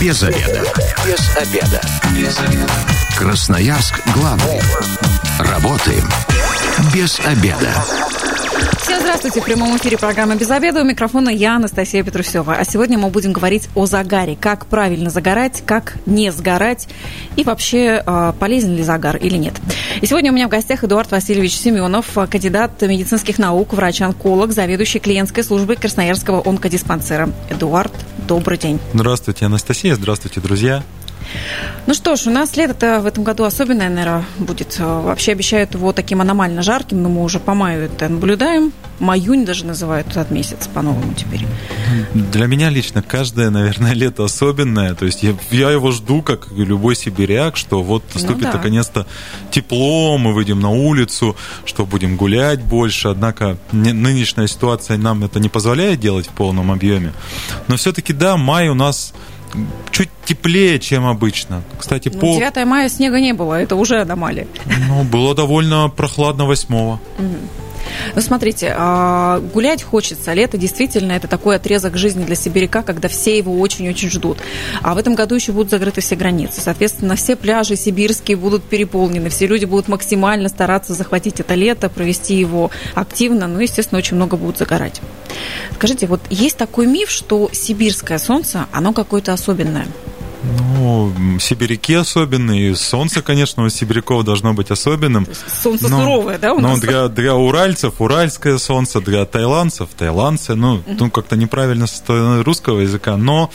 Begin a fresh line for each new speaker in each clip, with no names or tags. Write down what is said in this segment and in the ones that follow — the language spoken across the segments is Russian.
Без обеда. Без обеда. Без обеда. Красноярск главный. Работаем без обеда.
Всем здравствуйте. В прямом эфире программы «Без обеда». У микрофона я, Анастасия Петрусева. А сегодня мы будем говорить о загаре. Как правильно загорать, как не сгорать и вообще а, полезен ли загар или нет. И сегодня у меня в гостях Эдуард Васильевич Семенов, кандидат медицинских наук, врач-онколог, заведующий клиентской службой Красноярского онкодиспансера. Эдуард, добрый день.
Здравствуйте, Анастасия. Здравствуйте, друзья.
Ну что ж, у нас лето-то в этом году особенное, наверное, будет. Вообще обещают его таким аномально жарким, но мы уже по маю это наблюдаем. Маюнь даже называют этот месяц по-новому теперь.
Для меня лично каждое, наверное, лето особенное. То есть я, я его жду, как любой сибиряк, что вот ну наступит ну, да. наконец-то тепло, мы выйдем на улицу, что будем гулять больше. Однако нынешняя ситуация нам это не позволяет делать в полном объеме. Но все-таки, да, май у нас чуть теплее, чем обычно. Кстати,
ну, по... 9 мая снега не было, это уже аномалия.
Ну, было довольно прохладно 8 угу.
Ну, смотрите, а, гулять хочется. Лето действительно это такой отрезок жизни для сибиряка, когда все его очень-очень ждут. А в этом году еще будут закрыты все границы. Соответственно, все пляжи сибирские будут переполнены, все люди будут максимально стараться захватить это лето, провести его активно, ну, естественно, очень много будут загорать. Скажите, вот есть такой миф, что сибирское солнце, оно какое-то особенное.
Ну, сибиряки особенные. Солнце, конечно, у сибиряков должно быть особенным.
Солнце но, суровое, да, у
нас? Но для, для уральцев уральское солнце, для тайландцев таиландцы. Ну, угу. ну как-то неправильно со стороны русского языка. Но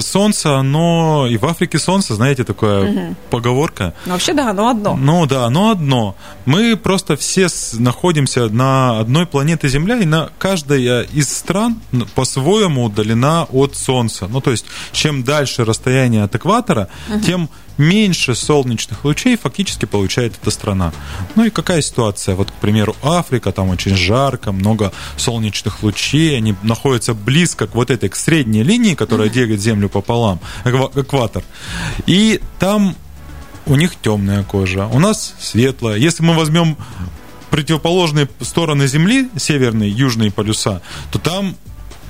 солнце, оно... И в Африке солнце, знаете, такая угу. поговорка.
Ну, вообще, да, оно одно.
Ну, да, оно одно. Мы просто все находимся на одной планете Земля, и на каждая из стран по-своему удалена от Солнца. Ну, то есть, чем дальше расстояние расстояние от экватора, угу. тем меньше солнечных лучей фактически получает эта страна. Ну и какая ситуация? Вот, к примеру, Африка, там очень жарко, много солнечных лучей, они находятся близко к вот этой к средней линии, которая делит Землю пополам, экватор. И там у них темная кожа, у нас светлая. Если мы возьмем противоположные стороны Земли, северные, южные полюса, то там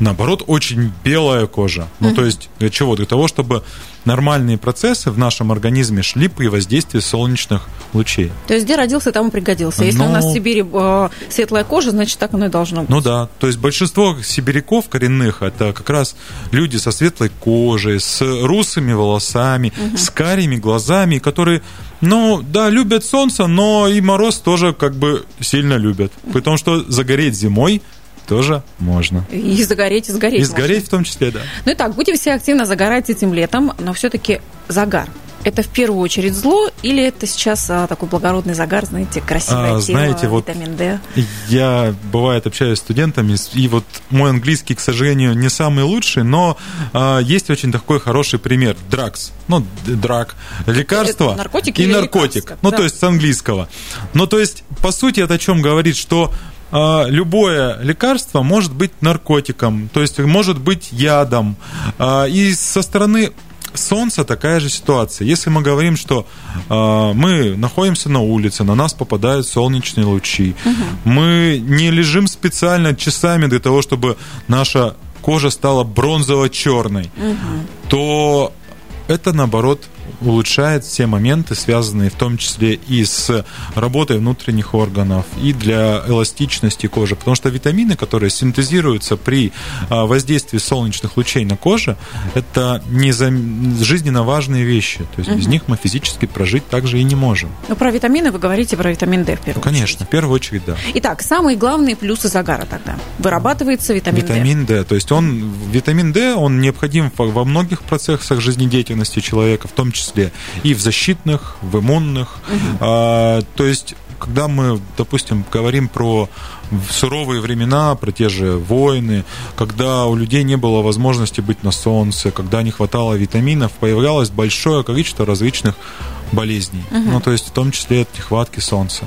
наоборот, очень белая кожа. Ну, то есть для чего? Для того, чтобы нормальные процессы в нашем организме шли при воздействии солнечных лучей.
То есть где родился, там и пригодился. Если Но... у нас в Сибири э, светлая кожа, значит, так оно и должно быть.
Ну да. То есть большинство сибиряков коренных это как раз люди со светлой кожей, с русыми волосами, угу. с карими глазами, которые ну, да, любят солнце, но и мороз тоже как бы сильно любят. При том, что загореть зимой тоже можно.
И загореть, и сгореть.
И сгореть можно. в том числе, да.
Ну и так, будем все активно загорать этим летом, но все-таки загар. Это в первую очередь зло или это сейчас а, такой благородный загар, знаете, красивое а, тело, знаете, вот витамин D?
Я, бывает, общаюсь с студентами, и вот мой английский, к сожалению, не самый лучший, но а, есть очень такой хороший пример. Дракс, ну, драк, лекарство
наркотик
и наркотик. Ну, да. то есть с английского. Ну, то есть, по сути, это о чем говорит, что любое лекарство может быть наркотиком, то есть может быть ядом. А, и со стороны Солнца такая же ситуация. Если мы говорим, что э, мы находимся на улице, на нас попадают солнечные лучи, угу. мы не лежим специально часами для того, чтобы наша кожа стала бронзово-черной, угу. то это наоборот улучшает все моменты, связанные в том числе и с работой внутренних органов, и для эластичности кожи. Потому что витамины, которые синтезируются при а, воздействии солнечных лучей на кожу, это не за... жизненно важные вещи. То есть угу. без них мы физически прожить также и не можем.
Ну, про витамины вы говорите про витамин D в первую
ну, Конечно,
очередь.
в первую очередь, да.
Итак, самые главные плюсы загара тогда. Вырабатывается витамин,
витамин D. Витамин D. То есть он, витамин D, он необходим во многих процессах жизнедеятельности человека, в том числе числе и в защитных, в иммунных. Угу. А, то есть когда мы, допустим, говорим про суровые времена, про те же войны, когда у людей не было возможности быть на солнце, когда не хватало витаминов, появлялось большое количество различных болезней. Угу. Ну, то есть в том числе от нехватки солнца.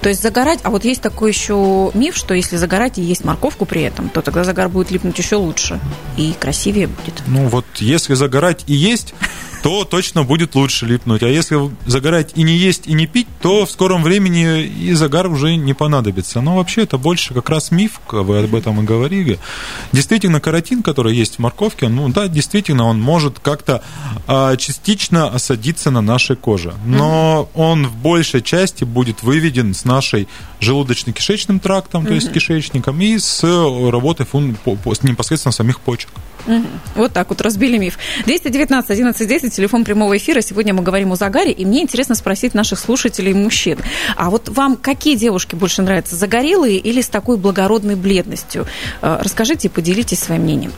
То есть загорать, а вот есть такой еще миф, что если загорать и есть морковку при этом, то тогда загар будет липнуть еще лучше и красивее будет.
Ну вот если загорать и есть то точно будет лучше липнуть. А если загорать и не есть, и не пить, то в скором времени и загар уже не понадобится. Но вообще это больше как раз миф, вы об этом и говорили. Действительно, каротин, который есть в морковке, ну да, действительно, он может как-то а, частично осадиться на нашей коже. Но он в большей части будет выведен с нашей желудочно-кишечным трактом, то есть кишечником, и с работой фун, непосредственно самих почек.
Угу. Вот так вот разбили миф. 219 11 10, телефон прямого эфира. Сегодня мы говорим о загаре, и мне интересно спросить наших слушателей мужчин. А вот вам какие девушки больше нравятся, загорелые или с такой благородной бледностью? Э, расскажите и поделитесь своим мнением.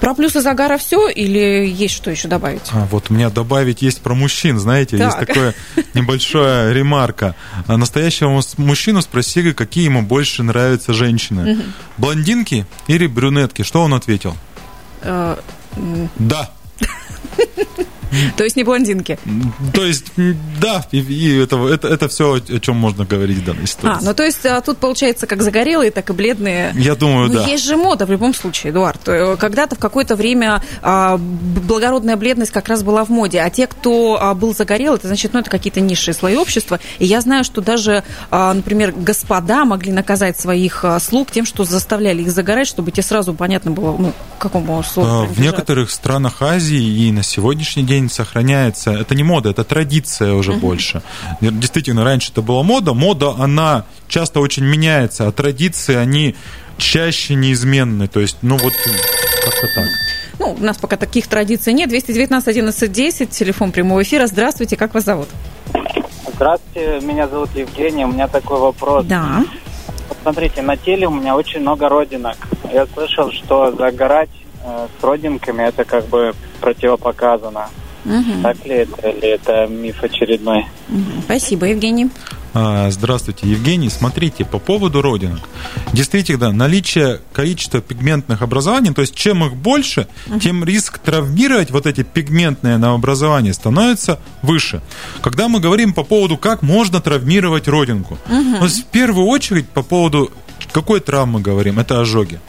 Про плюсы загара все или есть что еще добавить?
А, вот у меня добавить есть про мужчин, знаете, так. есть такое небольшая ремарка. Настоящего мужчину спросили, какие ему больше нравятся женщины. Блондинки или брюнетки? Что он ответил? Э, да.
То есть не блондинки.
То есть, да, и, и это, это, это все, о чем можно говорить в данной ситуации.
А, ну то есть а, тут получается как загорелые, так и бледные.
Я думаю, ну, да.
Есть же мода в любом случае, Эдуард. Э, когда-то в какое-то время а, благородная бледность как раз была в моде, а те, кто а, был загорел, это значит, ну это какие-то низшие слои общества. И я знаю, что даже, а, например, господа могли наказать своих а, слуг тем, что заставляли их загорать, чтобы те сразу понятно было, ну, к какому слову.
А, в некоторых странах Азии и на сегодняшний день день сохраняется. Это не мода, это традиция уже uh-huh. больше. Действительно, раньше это была мода. Мода, она часто очень меняется, а традиции, они чаще неизменны. То есть, ну вот как-то так.
Ну, у нас пока таких традиций нет. 219 11 10, телефон прямого эфира. Здравствуйте, как вас зовут?
Здравствуйте, меня зовут Евгений. У меня такой вопрос.
Да.
Вот смотрите, на теле у меня очень много родинок. Я слышал, что загорать э, с родинками это как бы противопоказано. Угу. Так ли это, или это миф очередной?
Угу. Спасибо, Евгений.
А, здравствуйте, Евгений. Смотрите, по поводу родинок. Действительно, наличие количества пигментных образований, то есть чем их больше, uh тем риск травмировать вот эти пигментные новообразования становится выше. Когда мы говорим по поводу, как можно травмировать родинку, uh то есть в первую очередь по поводу какой травмы говорим, это ожоги.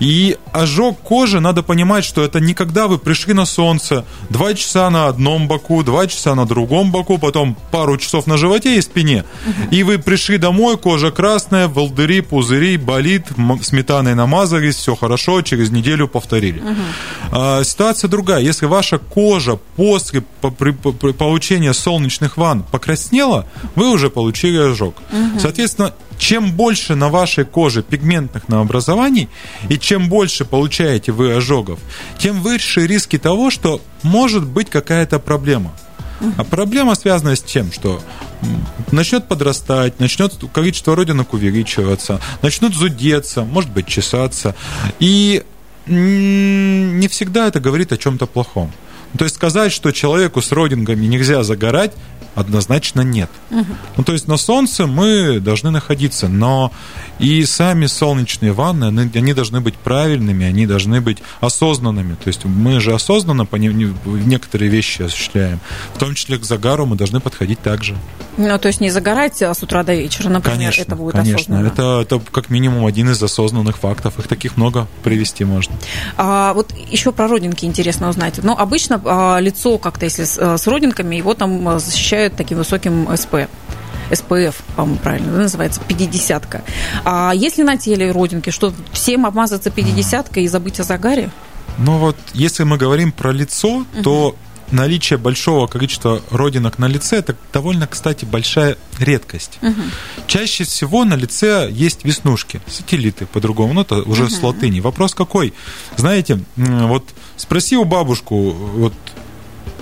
И ожог кожи, надо понимать, что это не когда вы пришли на солнце, два часа на одном боку, два часа на другом боку, потом пару часов на животе и спине. И вы пришли домой, кожа красная, волдыри, пузыри, болит, сметаной намазались, все хорошо, через неделю повторили. А, ситуация другая. Если ваша кожа после получения солнечных ванн покраснела, вы уже получили ожог. Соответственно, чем больше на вашей коже пигментных новообразований и чем больше получаете вы ожогов, тем выше риски того, что может быть какая-то проблема. А проблема связана с тем, что начнет подрастать, начнет количество родинок увеличиваться, начнут зудеться, может быть, чесаться. И не всегда это говорит о чем-то плохом. То есть сказать, что человеку с родингами нельзя загорать, однозначно нет. Угу. Ну, то есть на солнце мы должны находиться, но и сами солнечные ванны, они, они должны быть правильными, они должны быть осознанными. То есть мы же осознанно по не, некоторые вещи осуществляем. В том числе к загару мы должны подходить так же.
Ну, то есть не загорать с утра до вечера, например,
конечно,
это будет
конечно.
осознанно.
Это, это как минимум один из осознанных фактов. Их таких много привести можно.
А, вот еще про родинки интересно узнать. Но ну, обычно а, лицо как-то, если с, с родинками, его там защищают таким высоким СП. СПФ, по-моему, правильно называется, 50-ка. А если на теле родинки, что всем обмазаться 50-кой и забыть о загаре?
Ну вот, если мы говорим про лицо, угу. то наличие большого количества родинок на лице это довольно, кстати, большая редкость. Угу. Чаще всего на лице есть веснушки, сателлиты по-другому, ну это уже угу. с латыни. Вопрос какой? Знаете, вот спроси у бабушку, вот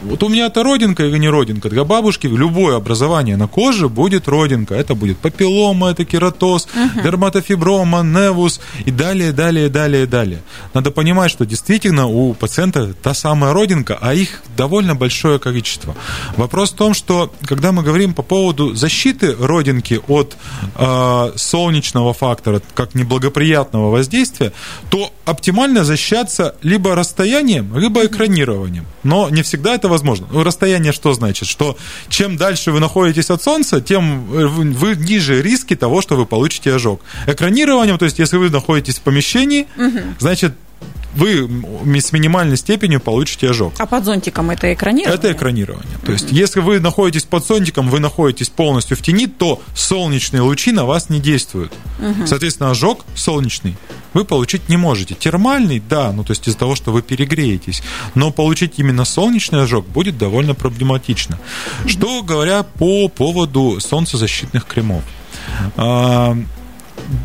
вот у меня это родинка или не родинка? Для бабушки любое образование на коже будет родинка. Это будет папиллома, это кератоз, uh-huh. дерматофиброма, невус и далее, далее, далее, далее. Надо понимать, что действительно у пациента та самая родинка, а их довольно большое количество. Вопрос в том, что когда мы говорим по поводу защиты родинки от э, солнечного фактора, как неблагоприятного воздействия, то оптимально защищаться либо расстоянием, либо экранированием. Но не всегда это возможно. Ну, расстояние что значит? Что чем дальше вы находитесь от Солнца, тем э, вы ниже риски того, что вы получите ожог. Экранированием, то есть если вы находитесь в помещении, угу. значит вы с минимальной степенью получите ожог.
А под зонтиком это экранирование?
Это экранирование. То есть, если вы находитесь под зонтиком, вы находитесь полностью в тени, то солнечные лучи на вас не действуют. Угу. Соответственно, ожог солнечный вы получить не можете. Термальный, да, ну то есть из-за того, что вы перегреетесь, но получить именно солнечный ожог будет довольно проблематично. Что говоря по поводу солнцезащитных кремов.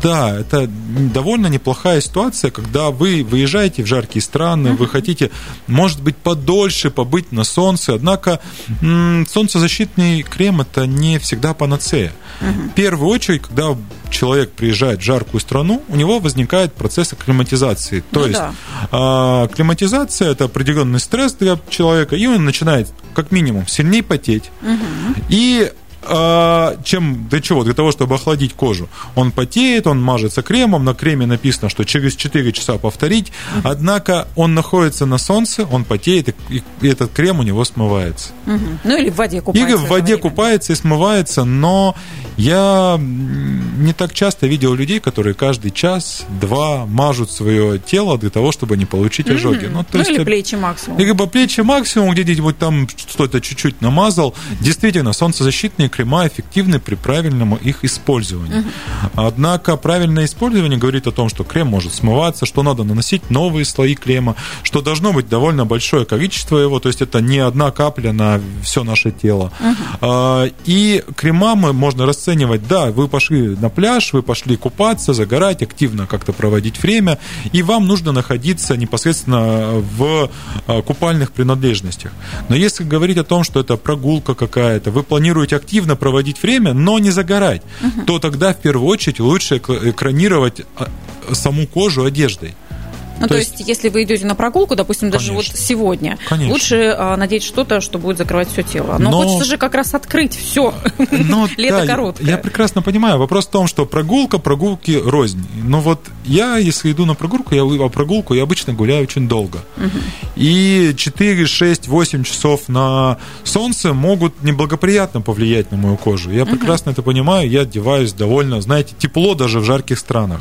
Да, это довольно неплохая ситуация, когда вы выезжаете в жаркие страны, uh-huh. вы хотите, может быть, подольше побыть на солнце, однако м- солнцезащитный крем это не всегда панацея. Uh-huh. В первую очередь, когда человек приезжает в жаркую страну, у него возникает процесс акклиматизации. То ну, есть да. а, акклиматизация это определенный стресс для человека, и он начинает как минимум сильнее потеть. Угу. И чем для чего? Для того, чтобы охладить кожу. Он потеет, он мажется кремом, на креме написано, что через 4 часа повторить, однако он находится на солнце, он потеет, и этот крем у него смывается.
Ну или в воде купается.
Или в воде купается и смывается, но я не так часто видел людей, которые каждый час-два мажут свое тело для того, чтобы не получить ожоги.
Ну, то ну есть, или плечи максимум.
Или по плечи максимум, где-нибудь там что-то чуть-чуть намазал. Действительно, солнцезащитные крема эффективны при правильном их использовании. Однако правильное использование говорит о том, что крем может смываться, что надо наносить новые слои крема, что должно быть довольно большое количество его, то есть это не одна капля на все наше тело. Uh-huh. И крема мы можно расценивать, да, вы пошли на пляж, вы пошли купаться, загорать, активно как-то проводить время, и вам нужно находиться непосредственно в а, купальных принадлежностях. Но если говорить о том, что это прогулка какая-то, вы планируете активно активно проводить время, но не загорать, угу. то тогда в первую очередь лучше экранировать а, саму кожу одеждой.
Ну, то, то есть, есть, если вы идете на прогулку, допустим, даже Конечно. вот сегодня, Конечно. лучше а, надеть что-то, что будет закрывать все тело. Но, Но... хочется же как раз открыть все. Но, Лето да, короткое.
Я, прекрасно понимаю. Вопрос в том, что прогулка, прогулки рознь. Но вот я, если иду на прогулку, я а прогулку я обычно гуляю очень долго. Угу. И 4, 6, 8 часов на солнце могут неблагоприятно повлиять на мою кожу. Я угу. прекрасно это понимаю. Я одеваюсь довольно, знаете, тепло даже в жарких странах.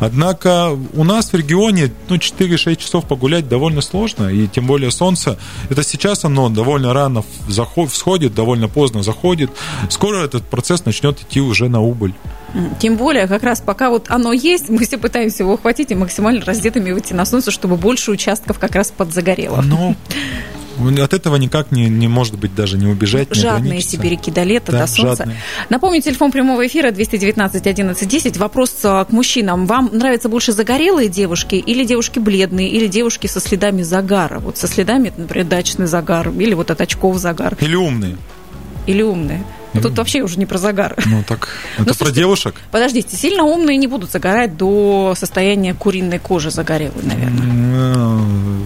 Однако у нас в регионе ну, 4-6 часов погулять довольно сложно, и тем более солнце, это сейчас оно довольно рано заход, всходит, довольно поздно заходит. Скоро этот процесс начнет идти уже на убыль.
Тем более, как раз пока вот оно есть, мы все пытаемся его ухватить и максимально раздетыми выйти на солнце, чтобы больше участков как раз подзагорело.
Ну, от этого никак не, не может быть даже не убежать,
не Жадные сибиряки до лета, да, до солнца. Жадные. Напомню, телефон прямого эфира 219 11 10. Вопрос а, к мужчинам. Вам нравятся больше загорелые девушки или девушки бледные, или девушки со следами загара? Вот со следами, например, дачный загар, или вот от очков загар.
Или умные.
Или умные. Ну, тут вообще уже не про загар.
Ну, так, это ну, про девушек?
Подождите, сильно умные не будут загорать до состояния куриной кожи загорелой, наверное.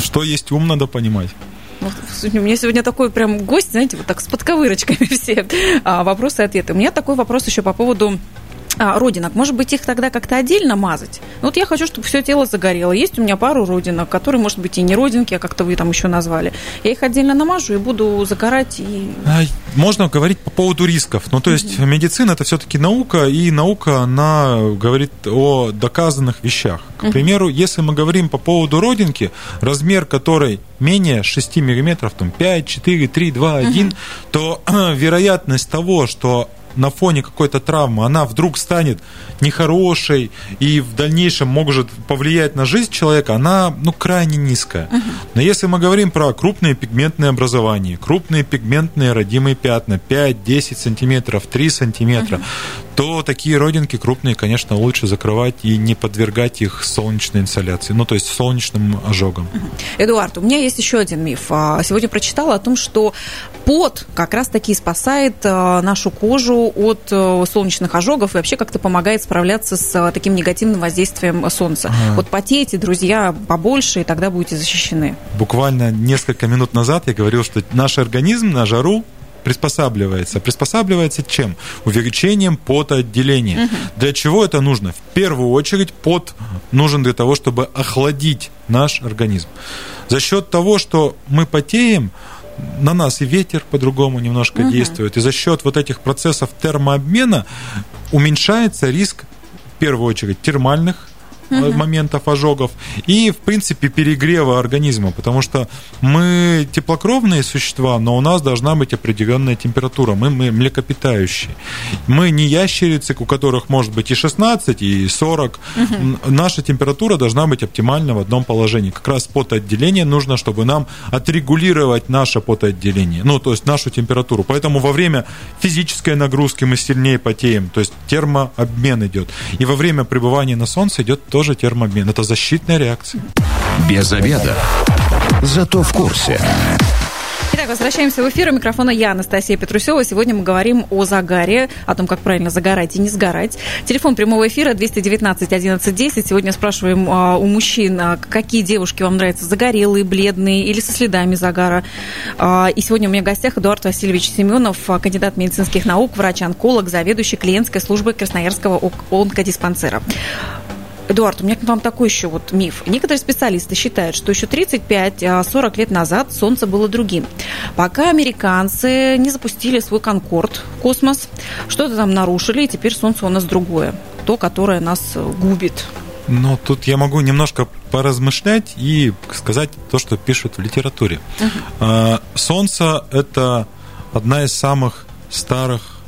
Что есть ум, надо понимать.
У меня сегодня такой прям гость, знаете, вот так с подковырочками все а, вопросы и ответы. У меня такой вопрос еще по поводу а, родинок. Может быть, их тогда как-то отдельно мазать? Ну, вот я хочу, чтобы все тело загорело. Есть у меня пару родинок, которые, может быть, и не родинки, а как-то вы там еще назвали. Я их отдельно намажу и буду загорать. И...
А, можно говорить по поводу рисков. Ну, то есть mm-hmm. медицина это все-таки наука, и наука, она говорит о доказанных вещах. К mm-hmm. примеру, если мы говорим по поводу родинки, размер которой менее 6 миллиметров, там 5, 4, 3, 2, 1, mm-hmm. то вероятность того, что на фоне какой-то травмы она вдруг станет нехорошей и в дальнейшем может повлиять на жизнь человека, она ну, крайне низкая. Uh-huh. Но если мы говорим про крупные пигментные образования, крупные пигментные родимые пятна, 5-10 сантиметров, 3 сантиметра, uh-huh. То такие родинки крупные, конечно, лучше закрывать и не подвергать их солнечной инсоляции, ну то есть солнечным ожогам.
Эдуард, у меня есть еще один миф. А, сегодня прочитала о том, что пот как раз-таки спасает а, нашу кожу от э, солнечных ожогов и вообще как-то помогает справляться с э, таким негативным воздействием солнца. Ага. Вот потейте, друзья, побольше, и тогда будете защищены.
Буквально несколько минут назад я говорил, что наш организм на жару приспосабливается. Приспосабливается чем? Увеличением потоотделения. Угу. Для чего это нужно? В первую очередь пот нужен для того, чтобы охладить наш организм. За счет того, что мы потеем, на нас и ветер по-другому немножко угу. действует. И за счет вот этих процессов термообмена уменьшается риск, в первую очередь, термальных угу. моментов ожогов и, в принципе, перегрева организма, потому что мы теплокровные существа, но у нас должна быть определенная температура. Мы, мы млекопитающие. Мы не ящерицы, у которых может быть и 16, и 40. Угу. Наша температура должна быть оптимальна в одном положении. Как раз потоотделение нужно, чтобы нам отрегулировать наше потоотделение, ну, то есть нашу температуру. Поэтому во время физической нагрузки мы сильнее потеем, то есть термообмен идет. И во время пребывания на солнце идет тоже термообмен. Это защитная реакция.
Без обеда. Зато в курсе.
Итак, возвращаемся в эфир. У микрофона я, Анастасия Петрусева. Сегодня мы говорим о загаре, о том, как правильно загорать и не сгорать. Телефон прямого эфира 219 11 10. Сегодня спрашиваем а, у мужчин, а, какие девушки вам нравятся, загорелые, бледные или со следами загара. А, и сегодня у меня в гостях Эдуард Васильевич Семенов, кандидат медицинских наук, врач-онколог, заведующий клиентской службой Красноярского онкодиспансера. Эдуард, у меня к вам такой еще вот миф. Некоторые специалисты считают, что еще 35-40 лет назад Солнце было другим. Пока американцы не запустили свой Конкорд в космос, что-то там нарушили, и теперь Солнце у нас другое. То, которое нас губит.
Но тут я могу немножко поразмышлять и сказать то, что пишут в литературе. Uh-huh. Солнце – это одна из самых старых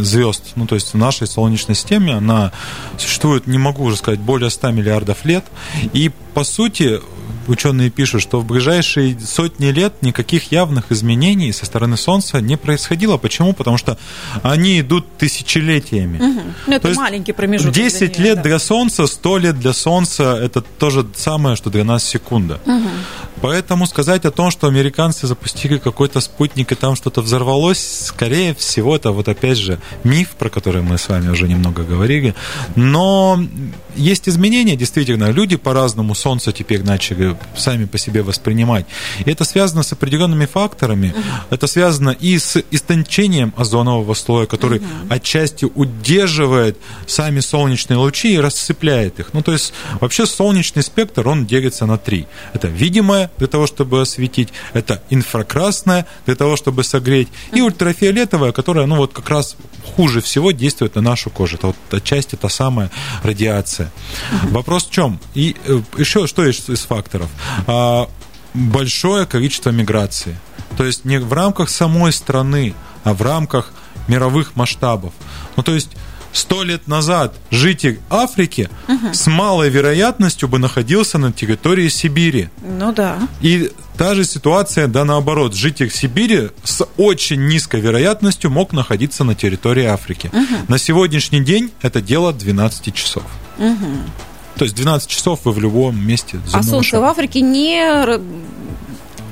звезд, ну то есть в нашей Солнечной системе она существует, не могу уже сказать, более 100 миллиардов лет, и по сути ученые пишут, что в ближайшие сотни лет никаких явных изменений со стороны Солнца не происходило. Почему? Потому что они идут тысячелетиями.
Угу. Ну, это То маленький промежуток.
10 лет да. для Солнца, 100 лет для Солнца – это то же самое, что для нас секунда. Угу. Поэтому сказать о том, что американцы запустили какой-то спутник и там что-то взорвалось, скорее всего, это вот опять же миф, про который мы с вами уже немного говорили. Но есть изменения, действительно. Люди по-разному Солнце теперь начали сами по себе воспринимать. И это связано с определенными факторами. Uh-huh. Это связано и с истончением озонового слоя, который uh-huh. отчасти удерживает сами солнечные лучи и рассыпляет их. Ну, то есть вообще солнечный спектр, он делится на три. Это видимое для того, чтобы осветить, это инфракрасное для того, чтобы согреть, uh-huh. и ультрафиолетовое, которое, ну, вот как раз хуже всего действует на нашу кожу. Это вот отчасти та самая радиация. Uh-huh. Вопрос в чем? И э, еще что есть из факторов? А, большое количество миграции. То есть не в рамках самой страны, а в рамках мировых масштабов. Ну, то есть сто лет назад житель Африки угу. с малой вероятностью бы находился на территории Сибири.
Ну да.
И та же ситуация, да, наоборот, житель Сибири с очень низкой вероятностью мог находиться на территории Африки. Угу. На сегодняшний день это дело 12 часов. Угу. То есть 12 часов вы в любом месте.
А солнце в Африке не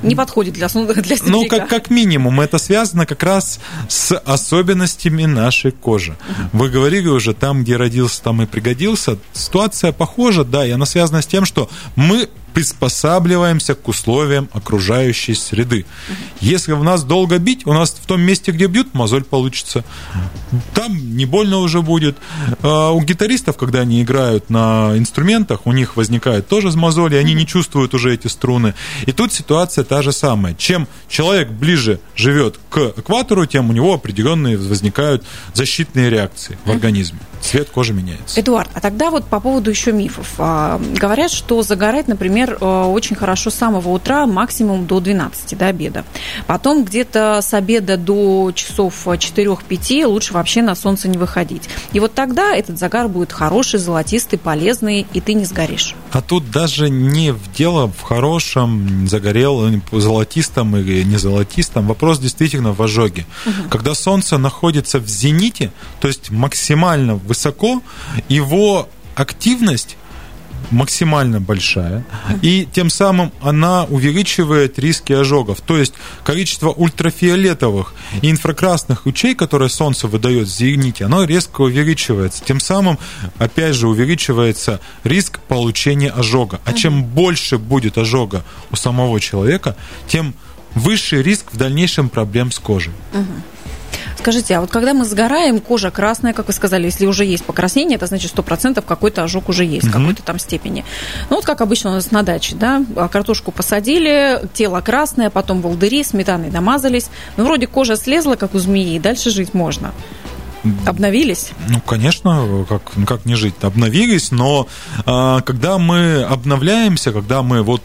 не подходит для, для
Ну, как, как минимум, это связано как раз с особенностями нашей кожи. Вы говорили уже, там, где родился, там и пригодился. Ситуация похожа, да, и она связана с тем, что мы приспосабливаемся к условиям окружающей среды. Если в нас долго бить, у нас в том месте, где бьют, мозоль получится. Там не больно уже будет. А у гитаристов, когда они играют на инструментах, у них возникает тоже мозоли, они не чувствуют уже эти струны. И тут ситуация та же самая. Чем человек ближе живет к экватору, тем у него определенные возникают защитные реакции в организме. Цвет кожи меняется.
Эдуард, а тогда вот по поводу еще мифов. А, говорят, что загорать, например, э, очень хорошо с самого утра, максимум до 12, до обеда. Потом где-то с обеда до часов 4-5 лучше вообще на солнце не выходить. И вот тогда этот загар будет хороший, золотистый, полезный, и ты не сгоришь.
А тут даже не в дело в хорошем, загорел, золотистом или не золотистом. Вопрос действительно в ожоге. Угу. Когда солнце находится в зените, то есть максимально высоко, его активность максимально большая, и тем самым она увеличивает риски ожогов. То есть количество ультрафиолетовых и инфракрасных лучей, которые Солнце выдает в зените, оно резко увеличивается. Тем самым, опять же, увеличивается риск получения ожога. А чем больше будет ожога у самого человека, тем выше риск в дальнейшем проблем с кожей.
Скажите, а вот когда мы сгораем, кожа красная, как вы сказали, если уже есть покраснение, это значит 100% какой-то ожог уже есть, mm-hmm. какой-то там степени. Ну вот как обычно у нас на даче, да, а картошку посадили, тело красное, потом волдыри, сметаной намазались, ну вроде кожа слезла, как у змеи, и дальше жить можно. Обновились?
Ну, конечно, как, как не жить? Обновились, но а, когда мы обновляемся, когда мы вот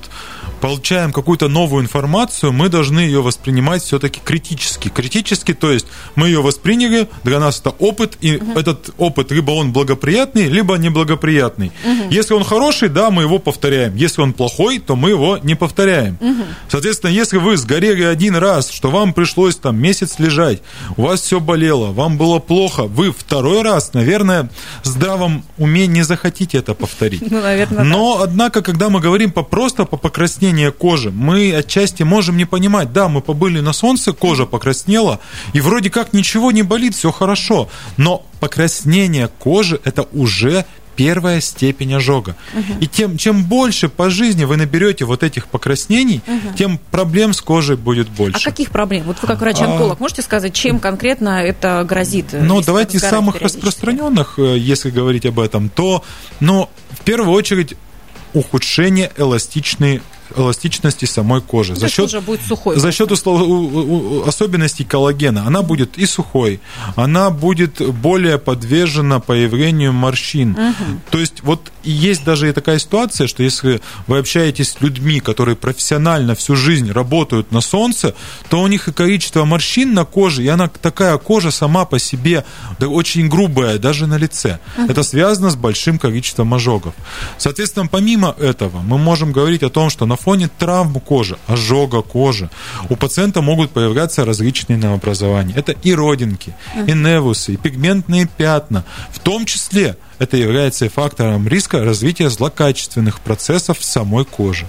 получаем какую-то новую информацию, мы должны ее воспринимать все-таки критически. Критически, то есть мы ее восприняли, для нас это опыт, и угу. этот опыт либо он благоприятный, либо неблагоприятный. Угу. Если он хороший, да, мы его повторяем. Если он плохой, то мы его не повторяем. Угу. Соответственно, если вы сгорели один раз, что вам пришлось там месяц лежать, у вас все болело, вам было плохо, вы второй раз, наверное, в здравом уме не захотите это повторить. Ну, наверное, Но, да. однако, когда мы говорим по, просто по покраснению покраснение кожи, мы отчасти можем не понимать, да, мы побыли на солнце, кожа покраснела, и вроде как ничего не болит, все хорошо, но покраснение кожи это уже первая степень ожога. Угу. И тем, чем больше по жизни вы наберете вот этих покраснений, угу. тем проблем с кожей будет больше.
А каких проблем? Вот вы как врач-онколог а... можете сказать, чем конкретно это грозит?
Ну, давайте из самых распространенных, э, если говорить об этом, то, ну, в первую очередь ухудшение эластичной эластичности самой кожи.
Ну, за счет, будет сухой.
За счет особенностей коллагена. Она будет и сухой, она будет более подвержена появлению морщин. Угу. То есть вот есть даже и такая ситуация, что если вы общаетесь с людьми, которые профессионально всю жизнь работают на солнце, то у них и количество морщин на коже, и она такая кожа сама по себе очень грубая, даже на лице. Угу. Это связано с большим количеством ожогов. Соответственно, помимо этого, мы можем говорить о том, что на фоне травм кожи, ожога кожи у пациента могут появляться различные новообразования. Это и родинки, и невусы, и пигментные пятна. В том числе это является фактором риска развития злокачественных процессов в самой коже.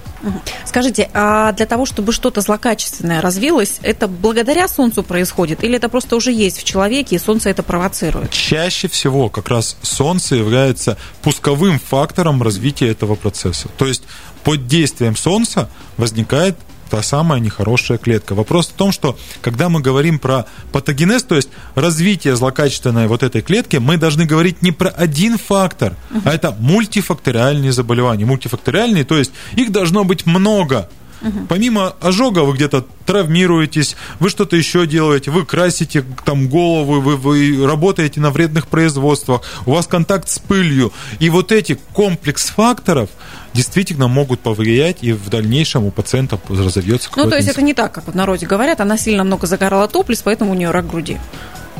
Скажите, а для того, чтобы что-то злокачественное развилось, это благодаря Солнцу происходит или это просто уже есть в человеке, и Солнце это провоцирует?
Чаще всего как раз Солнце является пусковым фактором развития этого процесса. То есть под действием Солнца возникает та самая нехорошая клетка. Вопрос в том, что когда мы говорим про патогенез, то есть развитие злокачественной вот этой клетки, мы должны говорить не про один фактор, а это мультифакториальные заболевания. Мультифакториальные, то есть их должно быть много. Угу. Помимо ожога вы где-то травмируетесь, вы что-то еще делаете, вы красите там голову, вы, вы работаете на вредных производствах, у вас контакт с пылью. И вот эти комплекс факторов действительно могут повлиять, и в дальнейшем у пациента разовьется
Ну, то есть это не так, как в народе говорят, она сильно много загорала топлис, поэтому у нее рак груди.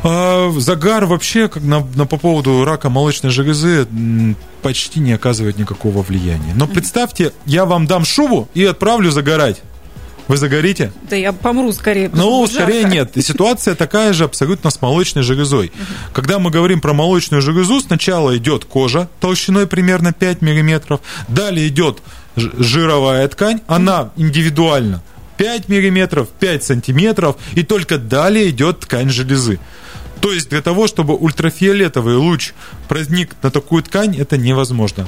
А, загар вообще, как на, на, по поводу рака молочной железы, почти не оказывает никакого влияния. Но представьте, я вам дам шубу и отправлю загорать. Вы загорите?
Да я помру скорее.
Ну, скорее жарко. нет. Ситуация такая же абсолютно с молочной железой. Угу. Когда мы говорим про молочную железу, сначала идет кожа толщиной примерно 5 мм, далее идет жировая ткань, она индивидуально 5 мм, 5 сантиметров, и только далее идет ткань железы. То есть для того, чтобы ультрафиолетовый луч проник на такую ткань, это невозможно.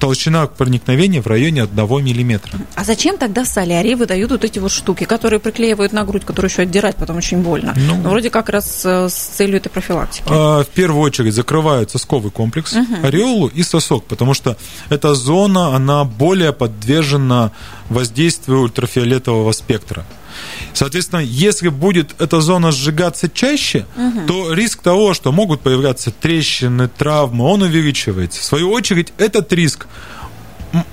Толщина проникновения в районе 1 миллиметра.
А зачем тогда в солярии выдают вот эти вот штуки, которые приклеивают на грудь, которые еще отдирать потом очень больно? Ну, ну вроде как раз э, с целью этой профилактики.
А, в первую очередь закрывают сосковый комплекс, угу. ореолу и сосок, потому что эта зона, она более подвержена воздействию ультрафиолетового спектра. Соответственно, если будет эта зона сжигаться чаще, угу. то риск того, что могут появляться трещины, травмы, он увеличивается. В свою очередь, этот риск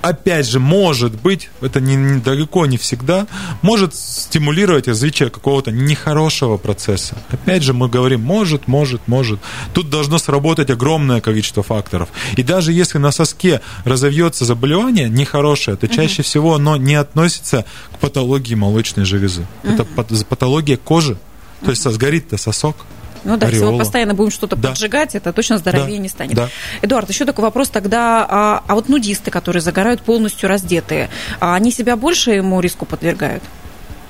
опять же, может быть, это не, не, далеко не всегда, может стимулировать развитие какого-то нехорошего процесса. Опять же, мы говорим, может, может, может. Тут должно сработать огромное количество факторов. И даже если на соске разовьется заболевание нехорошее, то чаще всего оно не относится к патологии молочной железы. Это патология кожи. То есть сгорит-то сосок.
Ну да, Ореола. если мы постоянно будем что-то да. поджигать, это точно здоровее да. не станет. Да. Эдуард, еще такой вопрос тогда, а, а вот нудисты, которые загорают полностью раздетые, а они себя больше ему риску подвергают?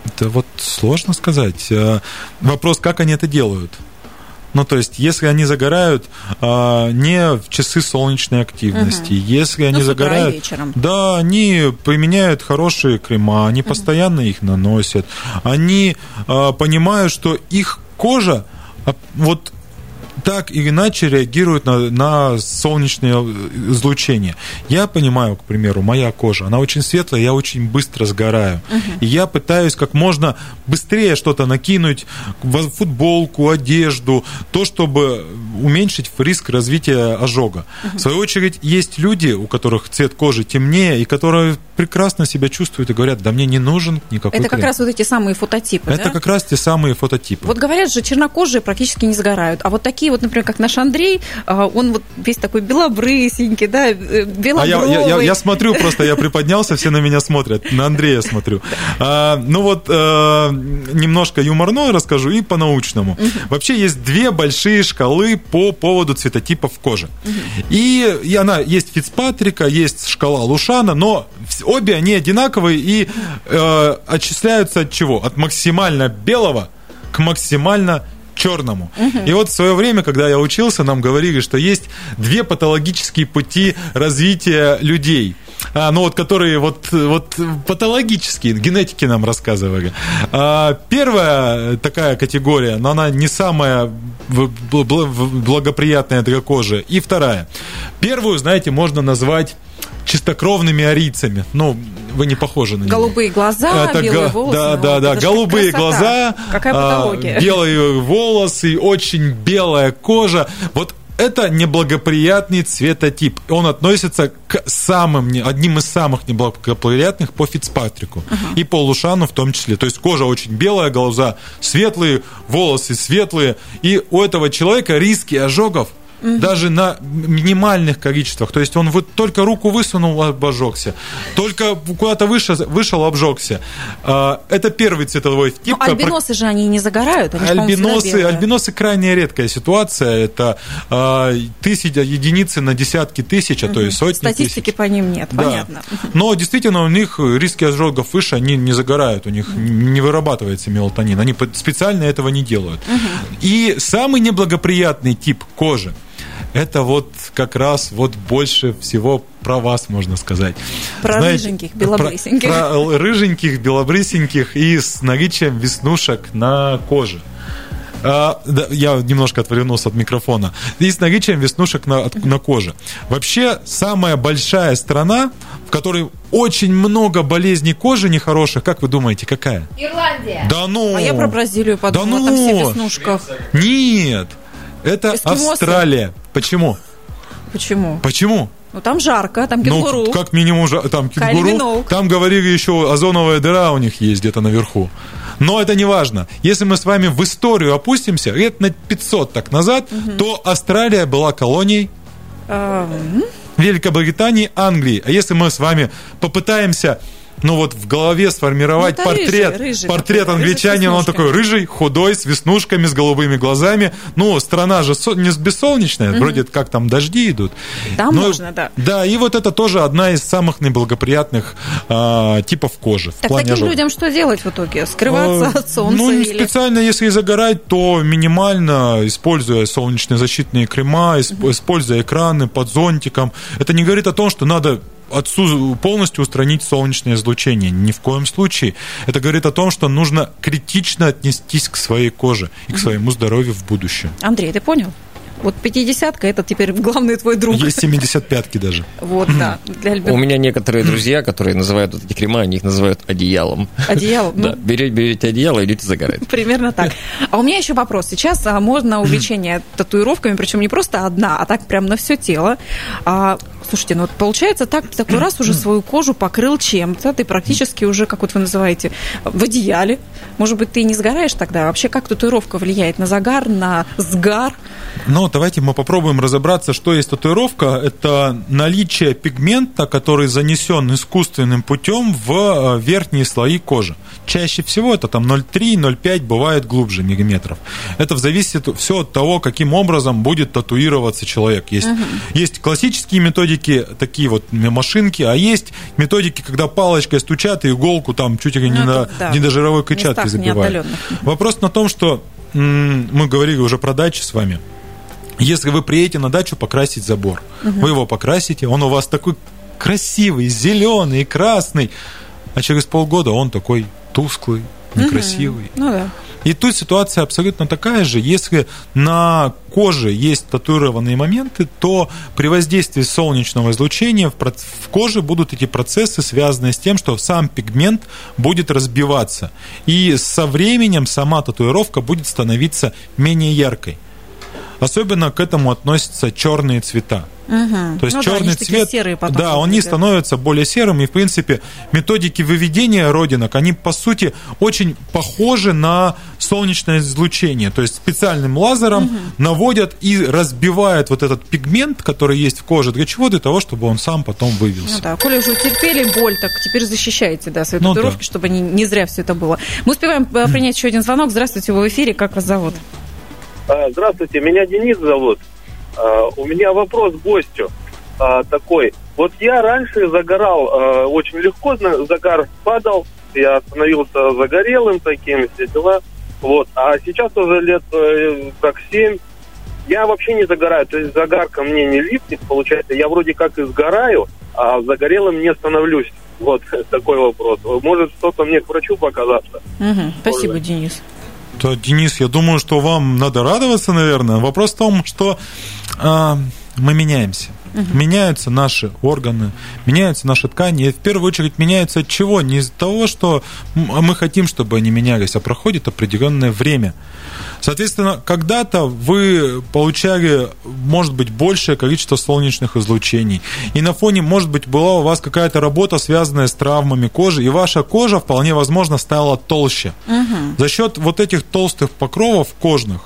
Это вот сложно сказать. Э, вопрос, как они это делают. Ну, то есть, если они загорают а, не в часы солнечной активности, угу. если они ну, загорают, вечером. да, они применяют хорошие крема, они угу. постоянно их наносят, они а, понимают, что их кожа вот так или иначе реагируют на, на солнечное излучение. Я понимаю, к примеру, моя кожа, она очень светлая, я очень быстро сгораю. Угу. И я пытаюсь как можно быстрее что-то накинуть в футболку, одежду, то, чтобы уменьшить риск развития ожога. Угу. В свою очередь, есть люди, у которых цвет кожи темнее, и которые прекрасно себя чувствуют и говорят, да мне не нужен никакой
Это
крем.
как раз вот эти самые фототипы,
Это
да?
как раз те самые фототипы.
Вот говорят же, чернокожие практически не сгорают. А вот такие вот, например, как наш Андрей, а, он вот весь такой белобрысенький, да, белобровый.
А я, я, я, я смотрю, просто я приподнялся, все на меня смотрят. На Андрея смотрю. А, ну вот, а, немножко юморно расскажу и по-научному. Угу. Вообще есть две большие шкалы по поводу цветотипов кожи. Угу. И, и она есть Фицпатрика, есть шкала Лушана, но обе они одинаковые и э, отчисляются от чего? От максимально белого к максимально черному. Угу. И вот в свое время, когда я учился, нам говорили, что есть две патологические пути развития людей. А, ну вот, которые вот, вот патологические, генетики нам рассказывали. А, первая такая категория, но она не самая благоприятная для кожи. И вторая. Первую, знаете, можно назвать чистокровными арийцами. Ну, вы не похожи на них.
Голубые глаза, Это белые го- волосы.
Да, да, да. Голубые красота. глаза,
Какая патология?
А, белые волосы, очень белая кожа. Вот это неблагоприятный цветотип. Он относится к самым, одним из самых неблагоприятных по Фицпатрику uh-huh. и по Лушану в том числе. То есть кожа очень белая, глаза светлые, волосы светлые. И у этого человека риски ожогов угу. даже на минимальных количествах. То есть он вот только руку высунул, обжегся, только куда-то вышел, вышел обжегся. А, это первый цветовой тип.
Но альбиносы же они не загорают. Они
альбиносы, альбиносы крайне редкая ситуация. Это а, тысяча единицы на десятки тысяч, а то и сотни
Статистики
тысяч.
по ним нет, да. понятно.
Но действительно у них риски ожогов выше, они не загорают, у них не вырабатывается мелатонин. Они специально этого не делают. Угу. И самый неблагоприятный тип кожи – это вот как раз вот больше всего про вас, можно сказать.
Про Знаете, рыженьких, белобрысеньких.
Про, про рыженьких, белобрысеньких и с наличием веснушек на коже. А, да, я немножко отвернулся от микрофона. И с наличием веснушек на, на коже. Вообще, самая большая страна, в которой очень много болезней кожи нехороших, как вы думаете, какая?
Ирландия.
Да ну!
А я про Бразилию подумала, да ну! там все в веснушках.
Нет! Это Эскимосы? Австралия. Почему?
Почему?
Почему?
Ну там жарко, там ну, кенгуру.
Ну, как минимум, там кенгуру. Там говорили еще озоновая дыра у них есть где-то наверху. Но это не важно. Если мы с вами в историю опустимся, лет на 500 так назад, угу. то Австралия была колонией um... Великобритании, Англии. А если мы с вами попытаемся ну вот в голове сформировать ну, портрет, рыжий, рыжий портрет такой, англичанина, он такой рыжий, худой, с веснушками, с голубыми глазами. Ну, страна же не бессолнечная, угу. вроде как там дожди идут.
Там Но, можно, да.
Да, и вот это тоже одна из самых неблагоприятных а, типов кожи.
Так таким ожога. людям что делать в итоге? Скрываться а, от солнца?
Ну,
или...
специально, если загорать, то минимально, используя солнечные защитные крема, угу. используя экраны под зонтиком. Это не говорит о том, что надо отсу полностью устранить солнечное излучение. Ни в коем случае. Это говорит о том, что нужно критично отнестись к своей коже и к своему здоровью в будущем.
Андрей, ты понял? Вот 50-ка это теперь главный твой друг.
Есть 75-ки даже.
Вот, да.
Для У меня некоторые друзья, которые называют вот эти крема, они их называют одеялом.
Одеялом?
Да, ну. берете, берете одеяло и идете загорать.
Примерно так. А у меня еще вопрос. Сейчас а, можно увлечение татуировками, причем не просто одна, а так прям на все тело. А, слушайте, ну вот получается так, такой раз уже свою кожу покрыл чем-то, ты практически уже, как вот вы называете, в одеяле. Может быть, ты не сгораешь тогда? Вообще, как татуировка влияет на загар, на сгар?
Ну, давайте мы попробуем разобраться, что есть татуировка. Это наличие пигмента, который занесен искусственным путем в э, верхние слои кожи. Чаще всего это там 0,3-0,5, бывает глубже миллиметров. Это зависит все от того, каким образом будет татуироваться человек. Есть, угу. есть классические методики, такие вот машинки, а есть методики, когда палочкой стучат и иголку там чуть ли не, ну, на, да. не до жировой клетчатки забивают. Вопрос на том, что мы говорили уже про дачи с вами. Если вы приедете на дачу покрасить забор, угу. вы его покрасите, он у вас такой красивый, зеленый, красный, а через полгода он такой тусклый, некрасивый.
Угу. Ну да.
И тут ситуация абсолютно такая же. Если на коже есть татуированные моменты, то при воздействии солнечного излучения в коже будут эти процессы, связанные с тем, что сам пигмент будет разбиваться. И со временем сама татуировка будет становиться менее яркой. Особенно к этому относятся черные цвета.
Угу.
То есть ну, черный да, цвет, серые потом да, он не становится более серым, и в принципе методики выведения родинок, они по сути очень похожи на солнечное излучение, то есть специальным лазером угу. наводят и разбивают вот этот пигмент, который есть в коже, для чего? Для того, чтобы он сам потом вывелся.
Ну да, коли уже утерпели боль, так теперь защищаете, да, свои ну, татуировки, да. чтобы не, не зря все это было. Мы успеваем э, принять еще один звонок. Здравствуйте, вы в эфире, как вас зовут?
А, здравствуйте, меня Денис зовут. А, у меня вопрос к гостю а, такой. Вот я раньше загорал очень легко, загар падал, я становился загорелым таким, все дела. Вот. А сейчас уже лет э, как семь я вообще не загораю. То есть загар ко мне не липнет, получается. Я вроде как и сгораю, а загорелым не становлюсь. Вот такой вопрос. Может что-то мне к врачу показаться.
Угу. Спасибо. Денис.
Да, Денис, я думаю, что вам надо радоваться, наверное. Вопрос в том, что э, мы меняемся. Угу. Меняются наши органы, меняются наши ткани. И в первую очередь меняются от чего? Не из-за того, что мы хотим, чтобы они менялись, а проходит определенное время. Соответственно, когда-то вы получали, может быть, большее количество солнечных излучений. И на фоне, может быть, была у вас какая-то работа, связанная с травмами кожи, и ваша кожа, вполне возможно, стала толще. Угу. За счет вот этих толстых покровов кожных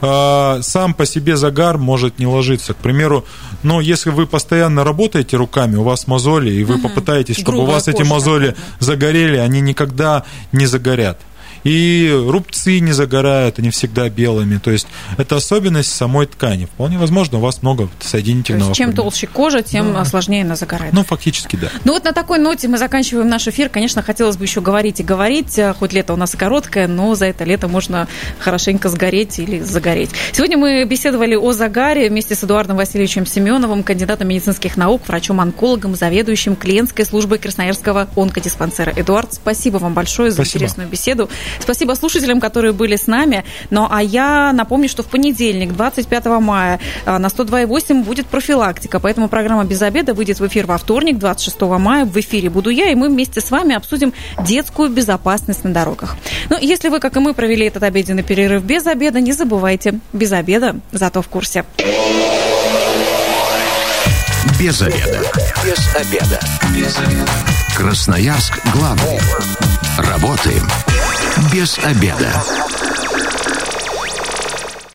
а, сам по себе загар может не ложиться. К примеру, но если вы постоянно работаете руками, у вас мозоли, и вы угу. попытаетесь, чтобы Грубая у вас кожа, эти мозоли да. загорели, они никогда не загорят и рубцы не загорают, они всегда белыми. То есть это особенность самой ткани. Вполне возможно, у вас много соединительного. То
есть, чем толще кожа, тем да. сложнее она загорает.
Ну, фактически, да.
Ну вот на такой ноте мы заканчиваем наш эфир. Конечно, хотелось бы еще говорить и говорить, а, хоть лето у нас и короткое, но за это лето можно хорошенько сгореть или загореть. Сегодня мы беседовали о загаре вместе с Эдуардом Васильевичем Семеновым, кандидатом медицинских наук, врачом-онкологом, заведующим клиентской службой Красноярского онкодиспансера. Эдуард, спасибо вам большое за спасибо. интересную беседу. Спасибо слушателям, которые были с нами. Ну, а я напомню, что в понедельник, 25 мая, а, на 102,8 будет профилактика. Поэтому программа «Без обеда» выйдет в эфир во вторник, 26 мая. В эфире буду я, и мы вместе с вами обсудим детскую безопасность на дорогах. Ну, если вы, как и мы, провели этот обеденный перерыв без обеда, не забывайте, без обеда, зато в курсе.
Без обеда. Без обеда. Без обеда. Красноярск главный. Работаем без обеда.